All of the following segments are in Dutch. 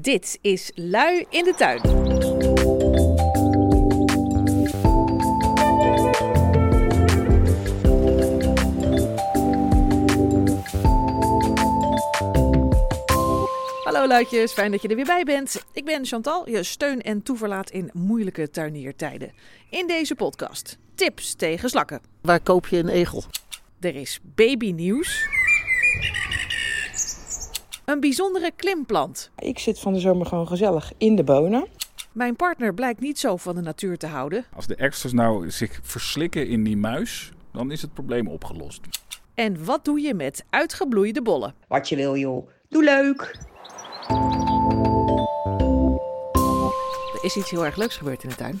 Dit is Lui in de Tuin. Hallo luidjes, fijn dat je er weer bij bent. Ik ben Chantal, je steun en toeverlaat in moeilijke tuiniertijden. In deze podcast tips tegen slakken. Waar koop je een egel? Er is babynieuws. Een bijzondere klimplant. Ik zit van de zomer gewoon gezellig in de bonen. Mijn partner blijkt niet zo van de natuur te houden. Als de extras nou zich verslikken in die muis, dan is het probleem opgelost. En wat doe je met uitgebloeide bollen? Wat je wil, joh. Doe leuk. Er is iets heel erg leuks gebeurd in de tuin.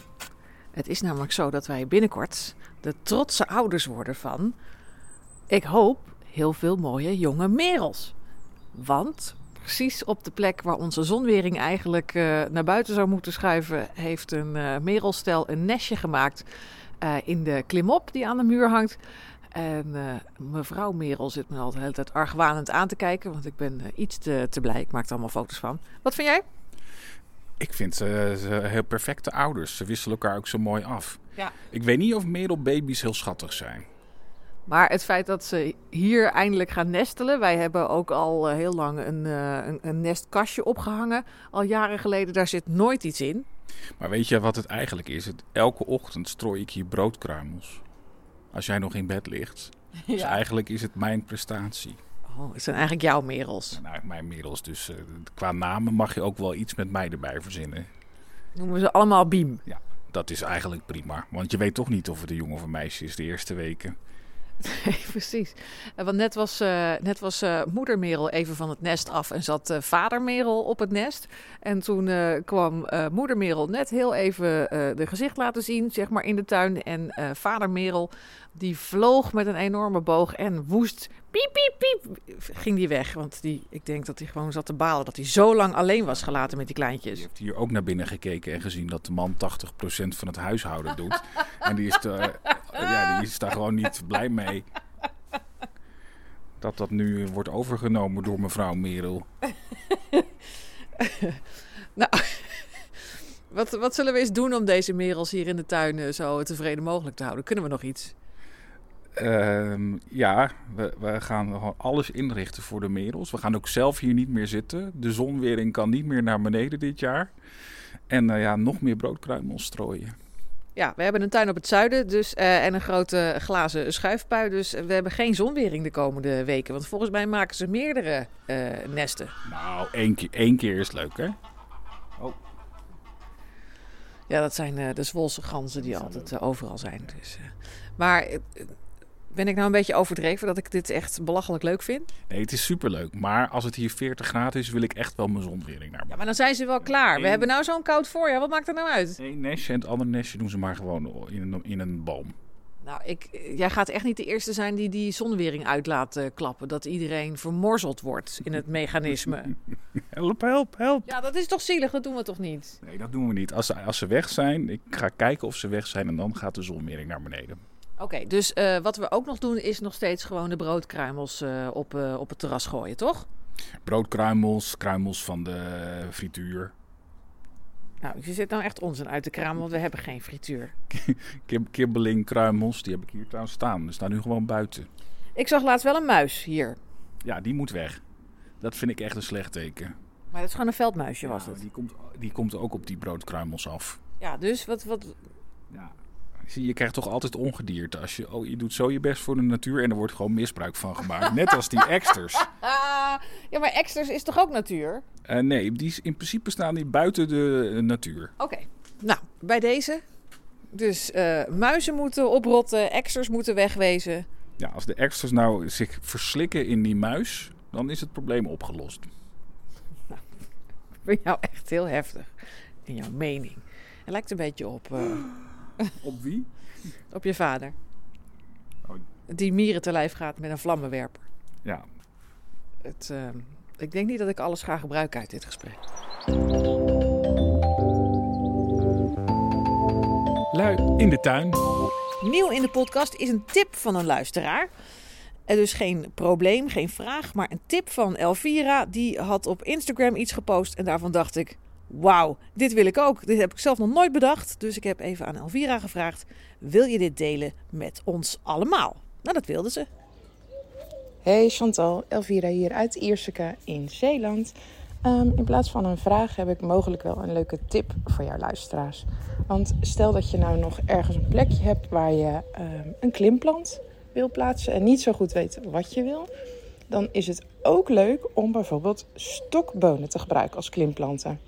Het is namelijk zo dat wij binnenkort de trotse ouders worden van, ik hoop, heel veel mooie jonge merels. Want precies op de plek waar onze zonwering eigenlijk eh, naar buiten zou moeten schuiven, heeft een eh merelstel een nestje gemaakt eh, in de klimop die aan de muur hangt. En mevrouw Merel zit me al de hele tijd argwanend aan te kijken, want ik ben iets te, te blij. Ik maak er allemaal foto's van. Wat vind jij? Ik vind ze, ze heel perfecte ouders. Ze wisselen elkaar ook zo mooi af. Ja. Ik weet niet of merelbaby's heel schattig zijn. Maar het feit dat ze hier eindelijk gaan nestelen. Wij hebben ook al eh, heel lang een, eh, een, een nestkastje opgehangen. Al jaren geleden, daar zit nooit iets in. Maar weet je wat het eigenlijk is? Het, elke ochtend strooi ik hier broodkruimels. Als jij nog in bed ligt. Dus eigenlijk is het mijn prestatie. Oh, het zijn eigenlijk jouw merels. Nou, mijn merels. Dus eh, qua namen mag je ook wel iets met mij erbij verzinnen. Noemen ze allemaal Biem. Dat is eigenlijk prima. Want je weet toch niet of het een jongen of een meisje is de eerste weken. Precies. Eh, Want net was, eh, net was eh, moeder Merel even van het nest af en zat eh, vader Merel op het nest. En toen kwam moeder Merel net heel even de gezicht laten zien, zeg maar, in de tuin. En vader Merel, die vloog met een enorme boog en woest, piep, piep, piep, ging die weg. Want die, ik denk dat hij gewoon zat te balen dat hij zo lang alleen was gelaten met die kleintjes. heeft hier ook naar binnen gekeken en gezien dat de man 80% van het huishouden doet. en die is, er, ja, die is daar gewoon niet blij mee. Dat dat nu wordt overgenomen door mevrouw Merel. Nou, wat, wat zullen we eens doen om deze merels hier in de tuin eh, zo tevreden mogelijk te houden? Kunnen we nog iets? Ehm, ja, we, we gaan gewoon alles inrichten voor de merels. We gaan ook zelf hier niet meer zitten. De zonwering kan niet meer naar beneden dit jaar. En eh, ja, nog meer broodkruimels strooien. Ja, we hebben een tuin op het zuiden dus, eh, en een grote glazen schuifpui. Dus we hebben geen zonwering de komende weken. Want volgens mij maken ze meerdere eh, nesten. Nou, één keer, één keer is leuk, hè? Ja, dat zijn de Zwolse ganzen die altijd overal zijn. Dus. Maar ben ik nou een beetje overdreven dat ik dit echt belachelijk leuk vind? Nee, het is superleuk. Maar als het hier 40 graden is, wil ik echt wel mijn zonwering naar Ja, maar dan zijn ze wel klaar. We hebben nou zo'n koud voorjaar. Wat maakt er nou uit? Eén nestje en het andere nestje doen ze maar gewoon in een, in een boom. Nou, ik, jij gaat echt niet de eerste zijn die die zonwering uit laat eh, klappen. Dat iedereen vermorzeld wordt in het mechanisme. Help, help, help. Ja, dat is toch zielig? Dat doen we toch niet? Nee, dat doen we niet. Als ze, als ze weg zijn, ik ga kijken of ze weg zijn en dan gaat de zonwering naar beneden. Oké, dus eh, wat we ook nog doen is nog steeds gewoon de broodkruimels eh, op, eh, op het terras gooien, toch? Broodkruimels, kruimels van de frituur. Nou, je zit nou echt onzin uit te kramen, want we hebben geen frituur. Kib kibbeling, kruimels, die heb ik hier trouwens staan. Die staan nu gewoon buiten. Ik zag laatst wel een muis hier. Ja, die moet weg. Dat vind ik echt een slecht teken. Maar dat is gewoon een veldmuisje, was Ja, het. Die komt, die komt ook op die broodkruimels af. Ja, dus wat... wat Ja. Je krijgt toch altijd ongedierte. Als je, oh, je doet zo je best voor de natuur en er wordt gewoon misbruik van gemaakt. Net als die exters. Ja, maar extras is toch ook natuur? Eh, nee, die, is- in principe staan die buiten de eh, natuur. Oké, nou, bij deze. Dus eh, muizen moeten oprotten, extras moeten wegwezen. Ja, als de extras nou zich verslikken in die muis, dan is het probleem opgelost. Ik vind jou echt heel heftig in jouw mening. Het lijkt een beetje op, Op wie? op je vader. Oh. Die mieren te lijf gaat met een vlammenwerper. Ja, Het, eh, ik denk niet dat ik alles ga gebruiken uit dit gesprek. lui in de tuin. Nieuw in de podcast is een tip van een luisteraar. En dus geen probleem, geen vraag, maar een tip van Elvira. Die had op Instagram iets gepost en daarvan dacht ik... Wauw, dit wil ik ook. Dit heb ik zelf nog nooit bedacht. Dus ik heb even aan Elvira gevraagd: wil je dit delen met ons allemaal? Nou, dat wilde ze. Hey Chantal, Elvira hier uit Ierseke in Zeeland. Um, in plaats van een vraag heb ik mogelijk wel een leuke tip voor jouw luisteraars. Want stel dat je nou nog ergens een plekje hebt waar je um, een klimplant wil plaatsen en niet zo goed weet wat je wil, dan is het ook leuk om bijvoorbeeld stokbonen te gebruiken als klimplanten.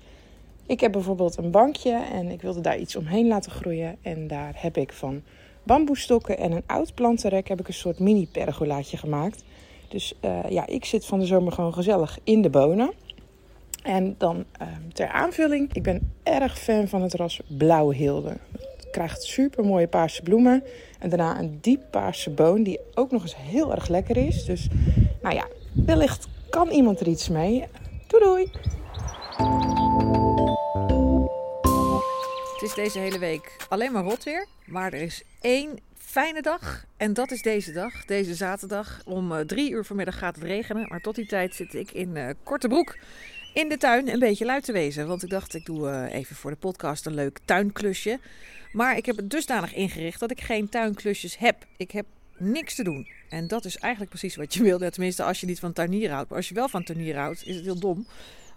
Ik heb bijvoorbeeld een bankje en ik wilde daar iets omheen laten groeien. En daar heb ik van bamboestokken en een oud plantenrek heb ik een soort mini pergolaatje gemaakt. Dus uh, ja, ik zit van de zomer gewoon gezellig in de bonen. En dan uh, ter aanvulling, ik ben erg fan van het ras blauwe hilde. Het krijgt super mooie paarse bloemen. En daarna een diep paarse boon die ook nog eens heel erg lekker is. Dus nou ja, wellicht kan iemand er iets mee. Doei doei! Het is deze hele week alleen maar rot weer. Maar er is één fijne dag. En dat is deze dag, deze zaterdag. Om uh, drie uur vanmiddag gaat het regenen. Maar tot die tijd zit ik in uh, korte broek in de tuin een beetje luid te wezen. Want ik dacht, ik doe uh, even voor de podcast een leuk tuinklusje. Maar ik heb het dusdanig ingericht dat ik geen tuinklusjes heb. Ik heb niks te doen. En dat is eigenlijk precies wat je wilde. Tenminste, als je niet van tuinieren houdt. Maar als je wel van tuinieren houdt, is het heel dom.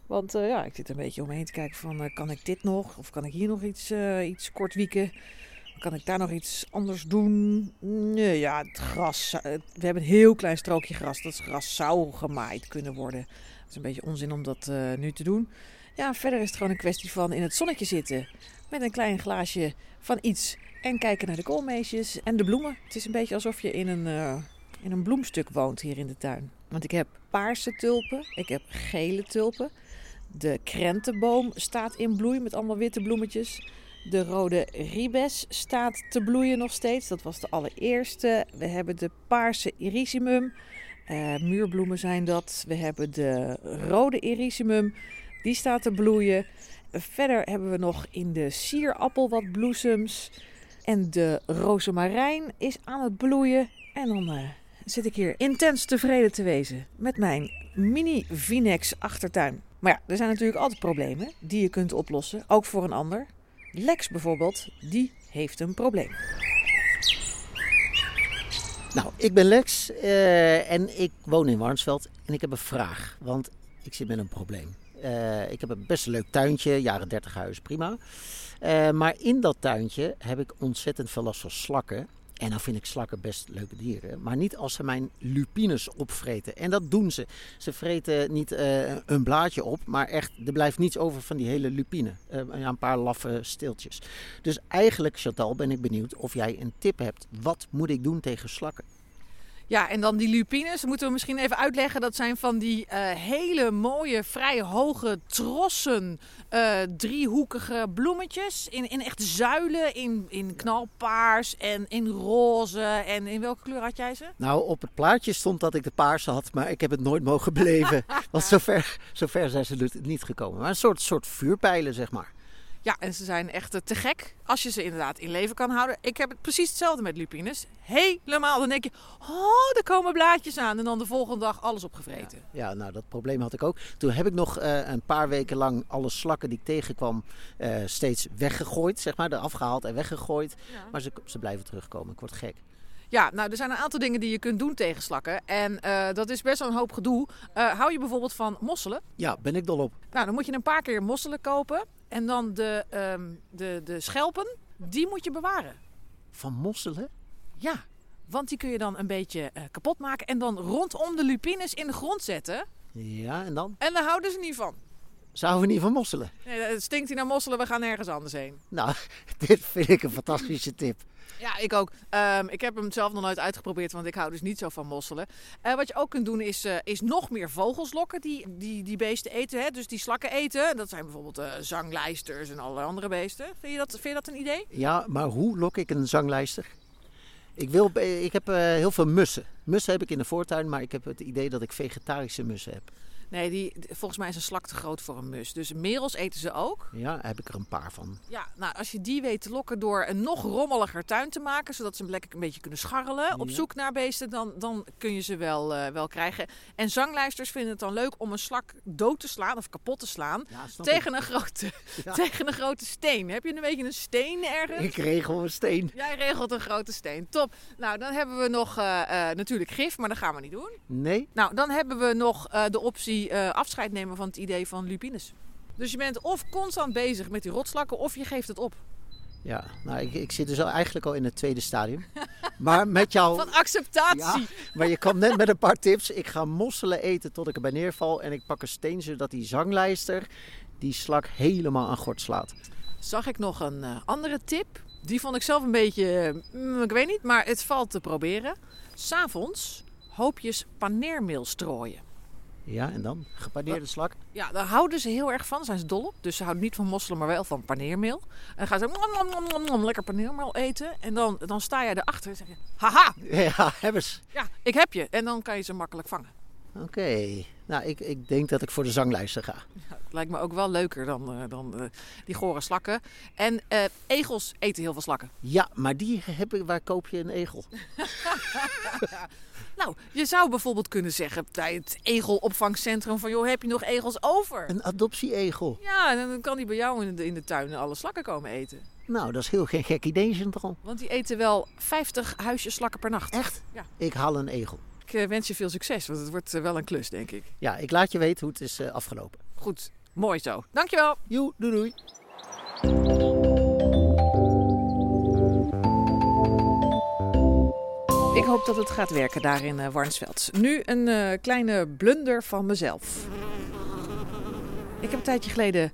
Want uh, ja, ik zit een beetje omheen te kijken van, uh, kan ik dit nog? Of kan ik hier nog iets, uh, iets kort wieken? Kan ik daar nog iets anders doen? Nee, ja, het gras. We hebben een heel klein strookje gras. Dat gras zou gemaaid kunnen worden. Het is een beetje onzin om dat nu te doen. Ja, verder is het gewoon een kwestie van in het zonnetje zitten. Met een klein glaasje van iets. En kijken naar de koolmeesjes en de bloemen. Het is een beetje alsof je in een, in een bloemstuk woont hier in de tuin. Want ik heb paarse tulpen. Ik heb gele tulpen. De krentenboom staat in bloei met allemaal witte bloemetjes. De rode ribes staat te bloeien nog steeds. Dat was de allereerste. We hebben de paarse irisimum. Uh, muurbloemen zijn dat. We hebben de rode irisimum. Die staat te bloeien. Verder hebben we nog in de sierappel wat bloesems. En de rozemarijn is aan het bloeien. En dan uh, zit ik hier intens tevreden te wezen met mijn mini Vinex achtertuin. Maar ja, er zijn natuurlijk altijd problemen die je kunt oplossen, ook voor een ander. Lex bijvoorbeeld, die heeft een probleem. Nou, ik ben Lex uh, en ik woon in Warnsveld en ik heb een vraag, want ik zit met een probleem. Uh, ik heb een best leuk tuintje, jaren 30 huis, prima. Uh, maar in dat tuintje heb ik ontzettend veel last van slakken. En dan vind ik slakken best leuke dieren. Maar niet als ze mijn lupines opvreten. En dat doen ze. Ze vreten niet uh, een blaadje op, maar echt, er blijft niets over van die hele lupine. Uh, ja, een paar laffe steeltjes. Dus eigenlijk, Chantal, ben ik benieuwd of jij een tip hebt. Wat moet ik doen tegen slakken? Ja, en dan die lupines, moeten we misschien even uitleggen. Dat zijn van die uh, hele mooie, vrij hoge trossen, uh, driehoekige bloemetjes. In, in echt zuilen, in, in knalpaars en in roze. En in welke kleur had jij ze? Nou, op het plaatje stond dat ik de paarse had, maar ik heb het nooit mogen beleven. Want zover, zover zijn ze niet gekomen. Maar een soort, soort vuurpijlen, zeg maar. Ja, en ze zijn echt te gek als je ze inderdaad in leven kan houden. Ik heb het precies hetzelfde met lupines. Helemaal. Dan denk je, oh, er komen blaadjes aan. En dan de volgende dag alles opgevreten. Ja, ja nou dat probleem had ik ook. Toen heb ik nog uh, een paar weken lang alle slakken die ik tegenkwam uh, steeds weggegooid. Zeg maar, eraf gehaald en weggegooid. Ja. Maar ze, ze blijven terugkomen. Ik word gek. Ja, nou, er zijn een aantal dingen die je kunt doen tegen slakken. En uh, dat is best wel een hoop gedoe. Uh, hou je bijvoorbeeld van mosselen? Ja, ben ik dol op. Nou, dan moet je een paar keer mosselen kopen. En dan de, um, de, de schelpen, die moet je bewaren. Van mosselen? Ja, want die kun je dan een beetje uh, kapot maken. En dan rondom de lupines in de grond zetten. Ja, en dan? En daar houden ze niet van. Ze houden niet van mosselen? Nee, het stinkt hier naar mosselen. We gaan nergens anders heen. Nou, dit vind ik een fantastische tip. Ja, ik ook. Um, ik heb hem zelf nog nooit uitgeprobeerd, want ik hou dus niet zo van mosselen. Uh, wat je ook kunt doen is, uh, is nog meer vogels lokken die, die, die beesten eten. Hè? Dus die slakken eten. Dat zijn bijvoorbeeld uh, zanglijsters en allerlei andere beesten. Vind je, dat, vind je dat een idee? Ja, maar hoe lok ik een zanglijster? Ik, wil, ik heb heel veel mussen. Mussen heb ik in de voortuin, maar ik heb het idee dat ik vegetarische mussen heb. Nee, die, volgens mij is een slak te groot voor een mus. Dus merels eten ze ook. Ja, heb ik er een paar van. Ja, nou, als je die weet te lokken door een nog rommeliger tuin te maken, zodat ze hem lekker een beetje kunnen scharrelen op zoek naar beesten, dan, dan kun je ze wel, eh, wel krijgen. En zanglijsters vinden het dan leuk om een slak dood te slaan of kapot te slaan Ja, tegen een, grote, Ja. tegen een grote steen. Heb je een beetje een steen ergens? ik. Regel een steen. Jij regelt een grote steen. Top. Nou, dan hebben we nog eh, eh, natuurlijk gif, maar dat gaan we niet doen. Nee? Nou, dan hebben we nog de optie eh, afscheid nemen van het idee van lupines. Dus je bent of constant bezig met die rotslakken, of je geeft het op. Ja, nou, ik, ik zit dus al eigenlijk al in het tweede stadium. Maar met jou... Van acceptatie. Ja, maar je kwam net met een paar tips. Ik ga mosselen eten tot ik erbij neerval. En ik pak een steen zodat die zanglijster die slak helemaal aan gort slaat. Zag ik nog een eh, andere tip. Die vond ik zelf een beetje, mm, ik weet niet, maar het valt te proberen. S'avonds hoopjes paneermeel strooien. Ja, en dan? Gepaneerde slak? Ja, daar houden ze heel erg van. Daar zijn ze dol op. Dus ze houden niet van mosselen, maar wel van paneermeel. En dan gaan ze nom, nom, nom, nom, nom, lekker paneermeel eten. En dan, dan sta jij erachter en zeg je... Haha, Ja, hebben ze. ja, ik heb je. En dan kan je ze makkelijk vangen. Oké. Nou, ik, ik denk dat ik voor de zanglijster ga. Ja, het lijkt me ook wel leuker dan, eh, dan eh, die gore slakken. En eh, egels eten heel veel slakken. Ja, maar die heb ik, waar koop je een egel? Nou, je zou bijvoorbeeld kunnen zeggen bij het egelopvangcentrum van... joh, heb je nog egels over? Een adoptie-egel. Ja, dan kan die bij jou in de, in de tuin alle slakken komen eten. Nou, dat is heel geen gek idee, Chantal. Want die eten wel 50 huisjes slakken per nacht. Echt? Ja. Ik haal een egel. Ik eh, wens je veel succes, want het wordt eh, wel een klus, denk ik. Ja, ik laat je weten hoe het is eh, afgelopen. Goed, mooi zo. Dankjewel. Joe, doei doei. Ik hoop dat het gaat werken daar in eh, Warnsveld. Nu een eh, kleine blunder van mezelf. Ik heb een tijdje geleden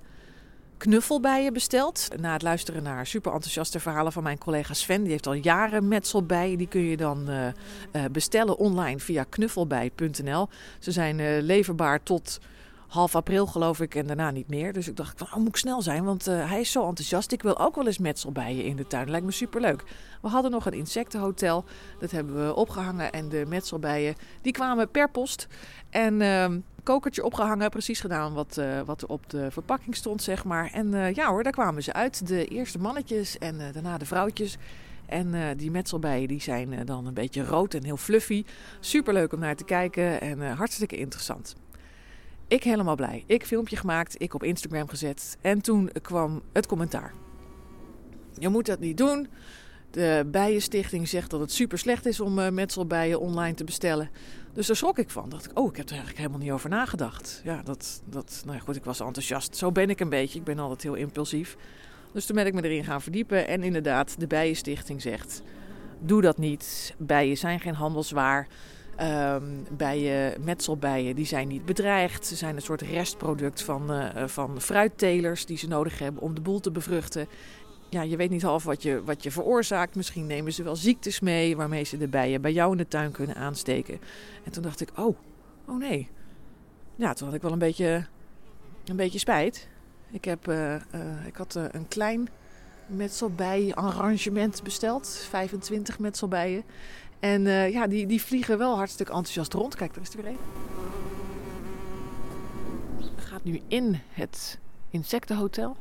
knuffelbijen besteld. Na het luisteren naar super enthousiaste verhalen van mijn collega Sven. Die heeft al jaren metselbijen. Die kun je dan eh, bestellen online via knuffelbij.nl. Ze zijn leverbaar tot half april geloof ik en daarna niet meer. Dus ik dacht, van, oh, moet ik snel zijn, want eh, hij is zo enthousiast. Ik wil ook wel eens metselbijen in de tuin. Lijkt me superleuk. We hadden nog een insectenhotel. Dat hebben we opgehangen en de metselbijen die kwamen per post. En ehm kokertje opgehangen, precies gedaan wat, eh, wat op de verpakking stond, zeg maar. En eh, ja hoor, daar kwamen ze uit. De eerste mannetjes en daarna de vrouwtjes. En die metselbijen die zijn dan een beetje rood en heel fluffy. Superleuk om naar te kijken en hartstikke interessant. Ik helemaal blij. Ik filmpje gemaakt, ik op Instagram gezet. En toen kwam het commentaar. Je moet dat niet doen. De Bijenstichting zegt dat het super slecht is om eh, metselbijen online te bestellen. Dus daar schrok ik van. Dacht ik, oh, ik heb er eigenlijk helemaal niet over nagedacht. Ja, dat, dat, nou ja, goed, ik was enthousiast. Zo ben ik een beetje. Ik ben altijd heel impulsief. Dus toen ben ik me erin gaan verdiepen. En inderdaad, de Bijenstichting zegt, doe dat niet. Bijen zijn geen handelswaar. Ehm, bijen, metselbijen, die zijn niet bedreigd. Ze zijn een soort restproduct van, eh, van fruittelers die ze nodig hebben om de boel te bevruchten. Ja, je weet niet half wat je, wat je veroorzaakt. Misschien nemen ze wel ziektes mee waarmee ze de bijen bij jou in de tuin kunnen aansteken. En toen dacht ik, oh, oh nee. Ja, toen had ik wel een beetje, een beetje spijt. Ik, heb, eh, eh, ik had een klein metselbij-arrangement besteld. 25 metselbijen. En eh, ja, die, die vliegen wel hartstikke enthousiast rond. Kijk, daar is er weer een. Gaat nu in het insectenhotel.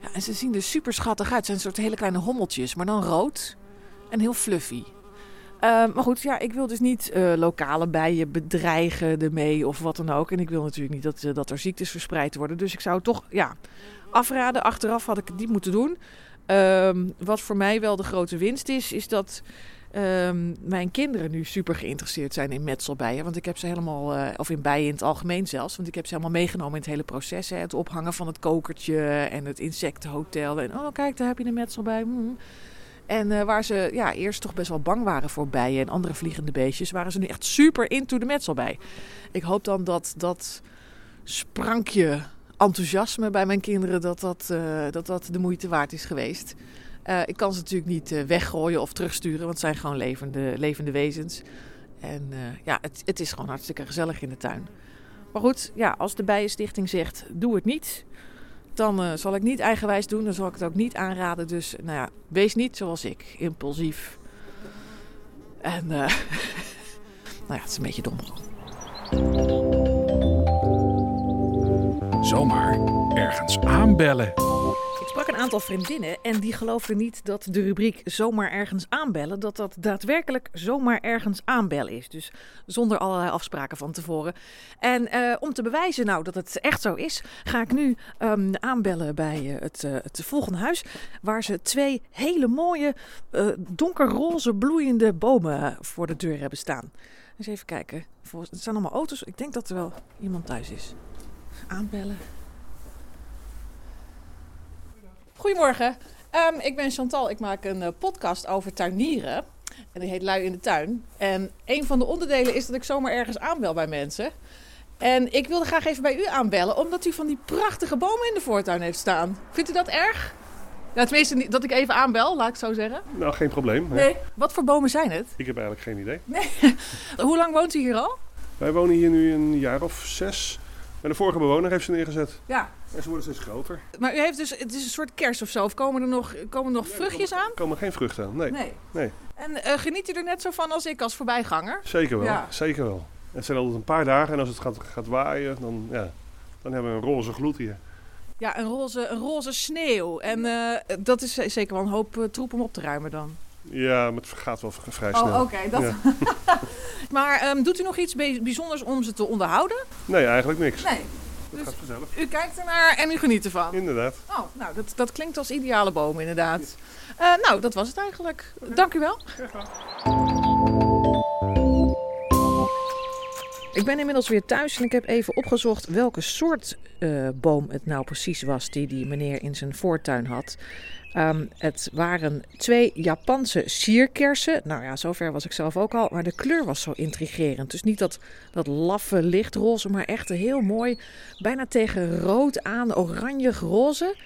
Ja, en ze zien er super schattig uit. Het zijn soort hele kleine hommeltjes, maar dan rood en heel fluffy. Eh, maar goed, ja, ik wil dus niet eh, lokale bijen bedreigen ermee of wat dan ook. En ik wil natuurlijk niet dat, eh, dat er ziektes verspreid worden. Dus ik zou toch ja, afraden. Achteraf had ik het niet moeten doen. Ehm, wat voor mij wel de grote winst is, is dat ehm, mijn kinderen nu super geïnteresseerd zijn in metselbijen. Want ik heb ze helemaal, eh, of in bijen in het algemeen zelfs, want ik heb ze helemaal meegenomen in het hele proces. Hè. Het ophangen van het kokertje en het insectenhotel. En oh, kijk, daar heb je een metselbij. Mm. En eh, waar ze ja, eerst toch best wel bang waren voor bijen en andere vliegende beestjes, waren ze nu echt super into de metselbij. Ik hoop dan dat dat sprankje enthousiasme bij mijn kinderen, dat dat, eh, dat, dat de moeite waard is geweest. Eh, ik kan ze natuurlijk niet eh, weggooien of terugsturen, want het zijn gewoon levende, levende wezens. En ja, het, het is gewoon hartstikke gezellig in de tuin. Maar goed, ja, als de Bijenstichting zegt, doe het niet, dan zal ik niet eigenwijs doen. Dan zal ik het ook niet aanraden. Dus nou ja, wees niet zoals ik, impulsief. En nou ja, het is een beetje dom. Zomaar ergens aanbellen. Ik sprak een aantal vriendinnen en die geloofden niet dat de rubriek zomaar ergens aanbellen, dat dat daadwerkelijk zomaar ergens aanbellen is. Dus zonder allerlei afspraken van tevoren. En eh, om te bewijzen nou dat het echt zo is, ga ik nu ehm, aanbellen bij eh, het, eh, het volgende huis, waar ze twee hele mooie donkerroze bloeiende bomen voor de deur hebben staan. Eens even kijken. Het zijn allemaal auto's. Ik denk dat er wel iemand thuis is. Aanbellen. Goedemorgen. Ehm, ik ben Chantal. Ik maak een eh, podcast over tuinieren. En die heet Lui in de Tuin. En een van de onderdelen is dat ik zomaar ergens aanbel bij mensen. En ik wilde graag even bij u aanbellen, omdat u van die prachtige bomen in de voortuin heeft staan. Vindt u dat erg? Ja, tenminste, dat ik even aanbel, laat ik het zo zeggen. Nou, geen probleem. hè. Nee. Wat voor bomen zijn het? Ik heb eigenlijk geen idee. Hoe lang woont u hier al? Wij wonen hier nu een jaar of zes. En de vorige bewoner heeft ze neergezet. Ja. En ze worden steeds groter. Maar u heeft dus, het is een soort kerst of zo. Of komen er nog, komen er nog vruchtjes aan? Er komen geen vruchten aan. Nee, Nee. Nee. En eh, geniet u er net zo van als ik als voorbijganger? zeker wel. Ja. Zeker wel. Het zijn altijd een paar dagen en als het gaat, gaat waaien, dan, ja, dan hebben we een roze gloed hier. Ja, een roze, een roze sneeuw. En eh, dat is zeker wel een hoop eh, troep om op te ruimen dan. Ja, maar het gaat wel vrij snel. Oh, oké. dat... Ja. maar ehm, doet u nog iets bij- bijzonders om ze te onderhouden? Nee, eigenlijk niks. Nee. Dat gaat vanzelf. U kijkt ernaar en u geniet ervan. Inderdaad. Oh, nou, dat, dat klinkt als ideale boom inderdaad. Eh, nou, dat was het eigenlijk. Dank u wel. Ik ben inmiddels weer thuis en ik heb even opgezocht welke soort eh, boom het nou precies was die die meneer in zijn voortuin had. Ehm, het waren twee Japanse sierkersen. Nou ja, zover was ik zelf ook al. Maar de kleur was zo intrigerend. Dus niet dat, dat laffe lichtroze, maar echt heel mooi, bijna tegen rood aan, oranje-roze.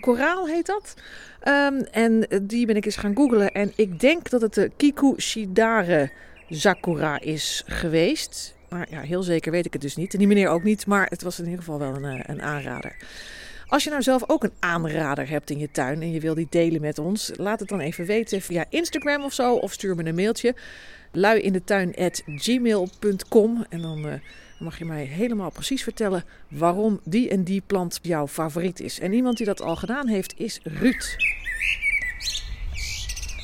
Koraal heet dat. Ehm, en die ben ik eens gaan googlen. En ik denk dat het de Kikushidare Sakura is geweest. Maar ja, heel zeker weet ik het dus niet. En die meneer ook niet. Maar het was in ieder geval wel een, eh, een aanrader. Als je nou zelf ook een aanrader hebt in je tuin en je wil die delen met ons, laat het dan even weten via Instagram of zo. Of stuur me een mailtje. luiindetuin.gmail.com En dan eh, mag je mij helemaal precies vertellen waarom die en die plant jouw favoriet is. En iemand die dat al gedaan heeft is Ruud.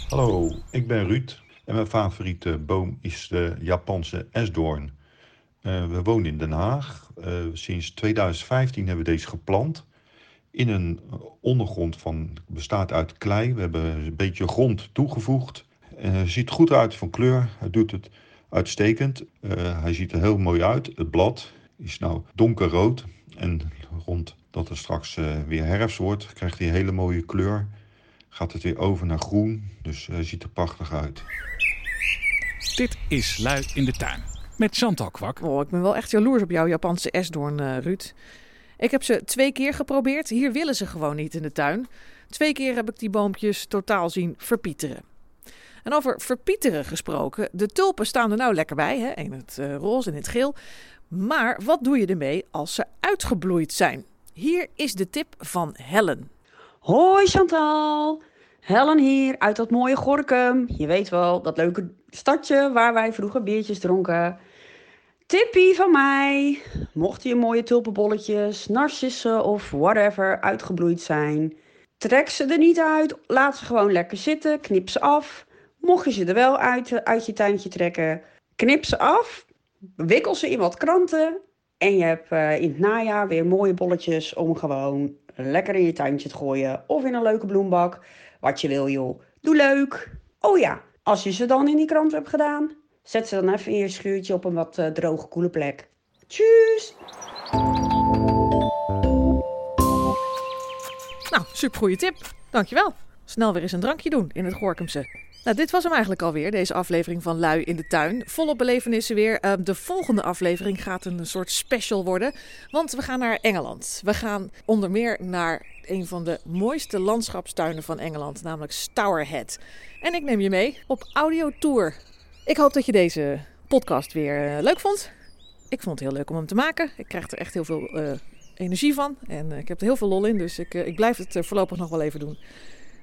Hallo, ik ben Ruud en mijn favoriete boom is de Japanse esdoorn. Eh, we wonen in Den Haag. Eh, sinds 2015 hebben we deze geplant. In een ondergrond van, bestaat uit klei. We hebben een beetje grond toegevoegd. Eh ziet goed uit van kleur. Hij doet het uitstekend. Eh, hij ziet er heel mooi uit. Het blad is nou donkerrood. En rond dat het straks eh, weer herfst wordt, krijgt hij een hele mooie kleur gaat het weer over naar groen. Dus hij ziet er prachtig uit. Dit is Lui in de Tuin met Chantal Kwak. Oh, ik ben wel echt jaloers op jouw Japanse esdoorn, eh Ruud. Ik heb ze twee keer geprobeerd. Hier willen ze gewoon niet in de tuin. Twee keer heb ik die boompjes totaal zien verpieteren. En over verpieteren gesproken, de tulpen staan er nou lekker bij, hè? in het eh, roze en in het geel. Maar wat doe je ermee als ze uitgebloeid zijn? Hier is de tip van Helen. Hoi Chantal, Helen hier uit dat mooie Gorkum. Je weet wel, dat leuke stadje waar wij vroeger biertjes dronken. Tippie van mij, mochten je mooie tulpenbolletjes, narcissen of whatever uitgebloeid zijn. Trek ze er niet uit, laat ze gewoon lekker zitten, knip ze af. Mocht je ze er wel uit, uit je tuintje trekken, knip ze af, wikkel ze in wat kranten. En je hebt eh, in het najaar weer mooie bolletjes om gewoon lekker in je tuintje te gooien. Of in een leuke bloembak. Wat je wil joh. Doe leuk. Oh ja, als je ze dan in die krant hebt gedaan, zet ze dan even in je schuurtje op een wat eh, droge, koele plek. Tjus! Nou, supergoeie tip. Dankjewel. Snel weer eens een drankje doen in het Gorkumse. Nou, dit was hem eigenlijk alweer, deze aflevering van Lui in de Tuin. Volop belevenissen weer. Eh, de volgende aflevering gaat een soort special worden, want we gaan naar Engeland. We gaan onder meer naar een van de mooiste landschapstuinen van Engeland, namelijk Stourhead. En ik neem je mee op audiotour. Ik hoop dat je deze podcast weer eh, leuk vond. Ik vond het heel leuk om hem te maken. Ik krijg er echt heel veel eh, energie van en eh, ik heb er heel veel lol in, dus ik, ik blijf het voorlopig nog wel even doen.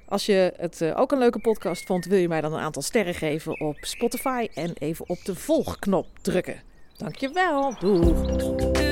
Als je het ook een leuke podcast vond, wil je mij dan een aantal sterren geven op Spotify en even op de volgknop drukken. Dankjewel. Doeg.